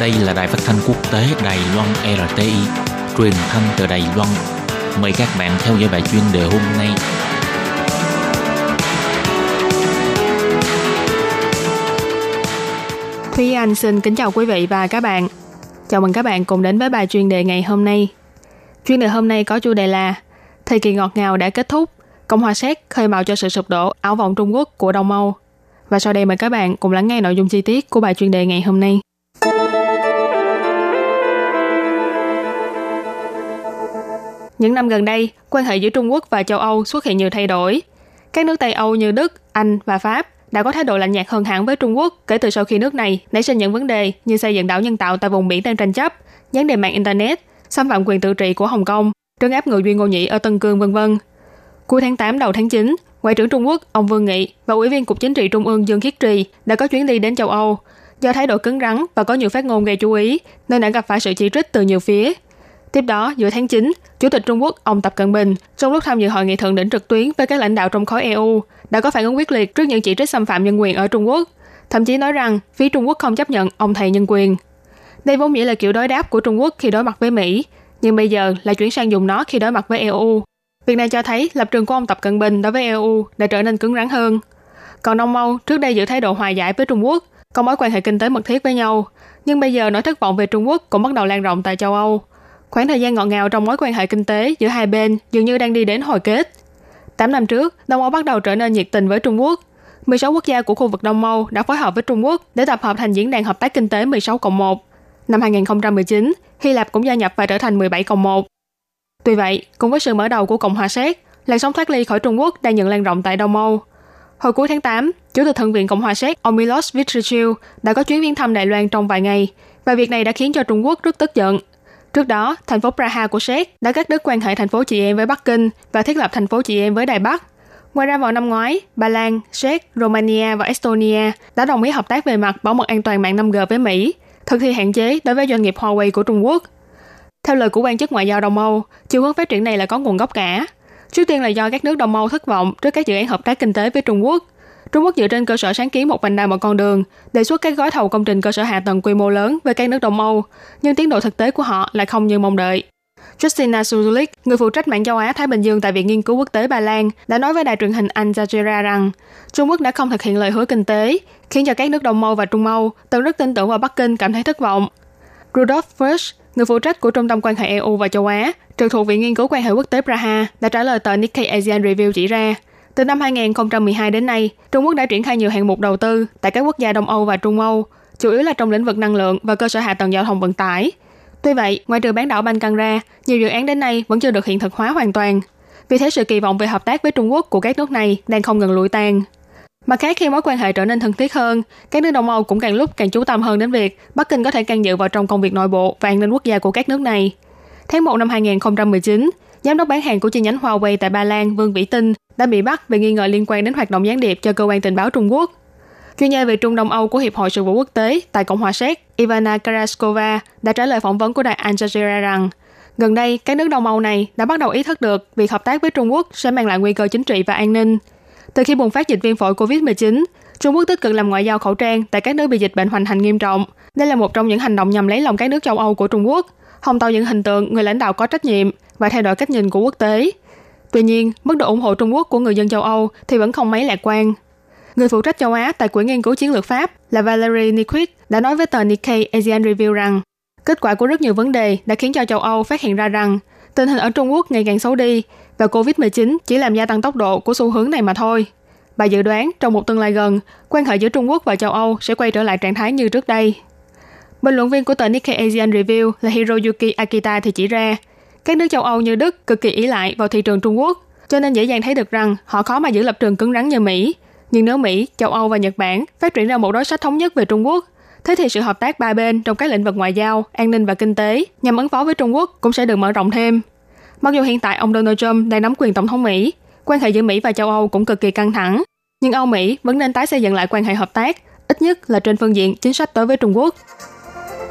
Đây là đài phát thanh quốc tế Đài Loan RTI, truyền thanh từ Đài Loan. Mời các bạn theo dõi bài chuyên đề hôm nay. Thúy Anh xin kính chào quý vị và các bạn. Chào mừng các bạn cùng đến với bài chuyên đề ngày hôm nay. Chuyên đề hôm nay có chủ đề là Thời kỳ ngọt ngào đã kết thúc, Cộng hòa Séc khơi mào cho sự sụp đổ ảo vọng Trung Quốc của Đông Âu. Và sau đây mời các bạn cùng lắng nghe nội dung chi tiết của bài chuyên đề ngày hôm nay. Những năm gần đây, quan hệ giữa Trung Quốc và châu Âu xuất hiện nhiều thay đổi. Các nước Tây Âu như Đức, Anh và Pháp đã có thái độ lạnh nhạt hơn hẳn với Trung Quốc kể từ sau khi nước này nảy sinh những vấn đề như xây dựng đảo nhân tạo tại vùng biển đang tranh chấp, gián đề mạng Internet, xâm phạm quyền tự trị của Hồng Kông, trấn áp người Duy Ngô Nhĩ ở Tân Cương, vân vân. Cuối tháng 8 đầu tháng 9, Ngoại trưởng Trung Quốc ông Vương Nghị và Ủy viên Cục Chính trị Trung ương Dương Khiết Trì đã có chuyến đi đến châu Âu. Do thái độ cứng rắn và có nhiều phát ngôn gây chú ý, nên đã gặp phải sự chỉ trích từ nhiều phía. Tiếp đó, giữa tháng 9, Chủ tịch Trung Quốc ông Tập Cận Bình trong lúc tham dự hội nghị thượng đỉnh trực tuyến với các lãnh đạo trong khối EU đã có phản ứng quyết liệt trước những chỉ trích xâm phạm nhân quyền ở Trung Quốc, thậm chí nói rằng phía Trung Quốc không chấp nhận ông thầy nhân quyền. Đây vốn dĩ là kiểu đối đáp của Trung Quốc khi đối mặt với Mỹ, nhưng bây giờ lại chuyển sang dùng nó khi đối mặt với EU. Việc này cho thấy lập trường của ông Tập Cận Bình đối với EU đã trở nên cứng rắn hơn. Còn Đông Âu trước đây giữ thái độ hòa giải với Trung Quốc, có mối quan hệ kinh tế mật thiết với nhau, nhưng bây giờ nỗi thất vọng về Trung Quốc cũng bắt đầu lan rộng tại châu Âu. Khoảng thời gian ngọt ngào trong mối quan hệ kinh tế giữa hai bên dường như đang đi đến hồi kết. 8 năm trước, Đông Âu bắt đầu trở nên nhiệt tình với Trung Quốc. 16 quốc gia của khu vực Đông Âu đã phối hợp với Trung Quốc để tập hợp thành diễn đàn hợp tác kinh tế 16 cộng 1. Năm 2019, Hy Lạp cũng gia nhập và trở thành 17 cộng 1. Tuy vậy, cùng với sự mở đầu của Cộng hòa Séc, làn sóng thoát ly khỏi Trung Quốc đang nhận lan rộng tại Đông Âu. Hồi cuối tháng 8, Chủ tịch Thượng viện Cộng hòa Séc ông Milos Vystrchil đã có chuyến viếng thăm Đài Loan trong vài ngày, và việc này đã khiến cho Trung Quốc rất tức giận. Trước đó, thành phố Praha của Séc đã cắt đứt quan hệ thành phố chị em với Bắc Kinh và thiết lập thành phố chị em với Đài Bắc. Ngoài ra vào năm ngoái, Ba Lan, Séc, Romania và Estonia đã đồng ý hợp tác về mặt bảo mật an toàn mạng 5G với Mỹ, thực thi hạn chế đối với doanh nghiệp Huawei của Trung Quốc. Theo lời của quan chức ngoại giao Đông Âu, chiều hướng phát triển này là có nguồn gốc cả. Trước tiên là do các nước Đông Âu thất vọng trước các dự án hợp tác kinh tế với Trung Quốc. Trung Quốc dựa trên cơ sở sáng kiến một vành đai một con đường, đề xuất các gói thầu công trình cơ sở hạ tầng quy mô lớn với các nước Đông Âu, nhưng tiến độ thực tế của họ lại không như mong đợi. Justina Suzulik, người phụ trách mạng châu Á Thái Bình Dương tại Viện Nghiên cứu Quốc tế Ba Lan, đã nói với đài truyền hình Al Jazeera rằng Trung Quốc đã không thực hiện lời hứa kinh tế, khiến cho các nước Đông Âu và Trung Âu từng rất tin tưởng vào Bắc Kinh cảm thấy thất vọng. Rudolf Frisch, người phụ trách của Trung tâm quan hệ EU và châu Á, trực thuộc Viện Nghiên cứu quan hệ quốc tế Praha, đã trả lời tờ Nikkei Asian Review chỉ ra, từ năm 2012 đến nay, Trung Quốc đã triển khai nhiều hạng mục đầu tư tại các quốc gia Đông Âu và Trung Âu, chủ yếu là trong lĩnh vực năng lượng và cơ sở hạ tầng giao thông vận tải. Tuy vậy, ngoài trừ bán đảo Ban ra, nhiều dự án đến nay vẫn chưa được hiện thực hóa hoàn toàn. Vì thế sự kỳ vọng về hợp tác với Trung Quốc của các nước này đang không ngừng lụi tàn. Mặt khác khi mối quan hệ trở nên thân thiết hơn, các nước Đông Âu cũng càng lúc càng chú tâm hơn đến việc Bắc Kinh có thể can dự vào trong công việc nội bộ và an ninh quốc gia của các nước này. Tháng 1 năm 2019, giám đốc bán hàng của chi nhánh Huawei tại Ba Lan Vương Vĩ Tinh đã bị bắt vì nghi ngờ liên quan đến hoạt động gián điệp cho cơ quan tình báo Trung Quốc. Chuyên gia về Trung Đông Âu của Hiệp hội Sự vụ Quốc tế tại Cộng hòa Séc Ivana Karaskova đã trả lời phỏng vấn của đài Al Jazeera rằng gần đây các nước Đông Âu này đã bắt đầu ý thức được việc hợp tác với Trung Quốc sẽ mang lại nguy cơ chính trị và an ninh. Từ khi bùng phát dịch viêm phổi COVID-19, Trung Quốc tích cực làm ngoại giao khẩu trang tại các nước bị dịch bệnh hoành hành nghiêm trọng. Đây là một trong những hành động nhằm lấy lòng các nước châu Âu của Trung Quốc, hòng tạo những hình tượng người lãnh đạo có trách nhiệm và thay đổi cách nhìn của quốc tế. Tuy nhiên, mức độ ủng hộ Trung Quốc của người dân châu Âu thì vẫn không mấy lạc quan. Người phụ trách châu Á tại Quỹ nghiên cứu chiến lược Pháp là Valerie Niquit đã nói với tờ Nikkei Asian Review rằng kết quả của rất nhiều vấn đề đã khiến cho châu Âu phát hiện ra rằng tình hình ở Trung Quốc ngày càng xấu đi và COVID-19 chỉ làm gia tăng tốc độ của xu hướng này mà thôi. Bà dự đoán trong một tương lai gần, quan hệ giữa Trung Quốc và châu Âu sẽ quay trở lại trạng thái như trước đây. Bình luận viên của tờ Nikkei Asian Review là Hiroyuki Akita thì chỉ ra, các nước châu Âu như Đức cực kỳ ý lại vào thị trường Trung Quốc, cho nên dễ dàng thấy được rằng họ khó mà giữ lập trường cứng rắn như Mỹ. Nhưng nếu Mỹ, châu Âu và Nhật Bản phát triển ra một đối sách thống nhất về Trung Quốc, thế thì sự hợp tác ba bên trong các lĩnh vực ngoại giao, an ninh và kinh tế nhằm ứng phó với Trung Quốc cũng sẽ được mở rộng thêm. Mặc dù hiện tại ông Donald Trump đang nắm quyền tổng thống Mỹ, quan hệ giữa Mỹ và châu Âu cũng cực kỳ căng thẳng, nhưng Âu Mỹ vẫn nên tái xây dựng lại quan hệ hợp tác, ít nhất là trên phương diện chính sách đối với Trung Quốc.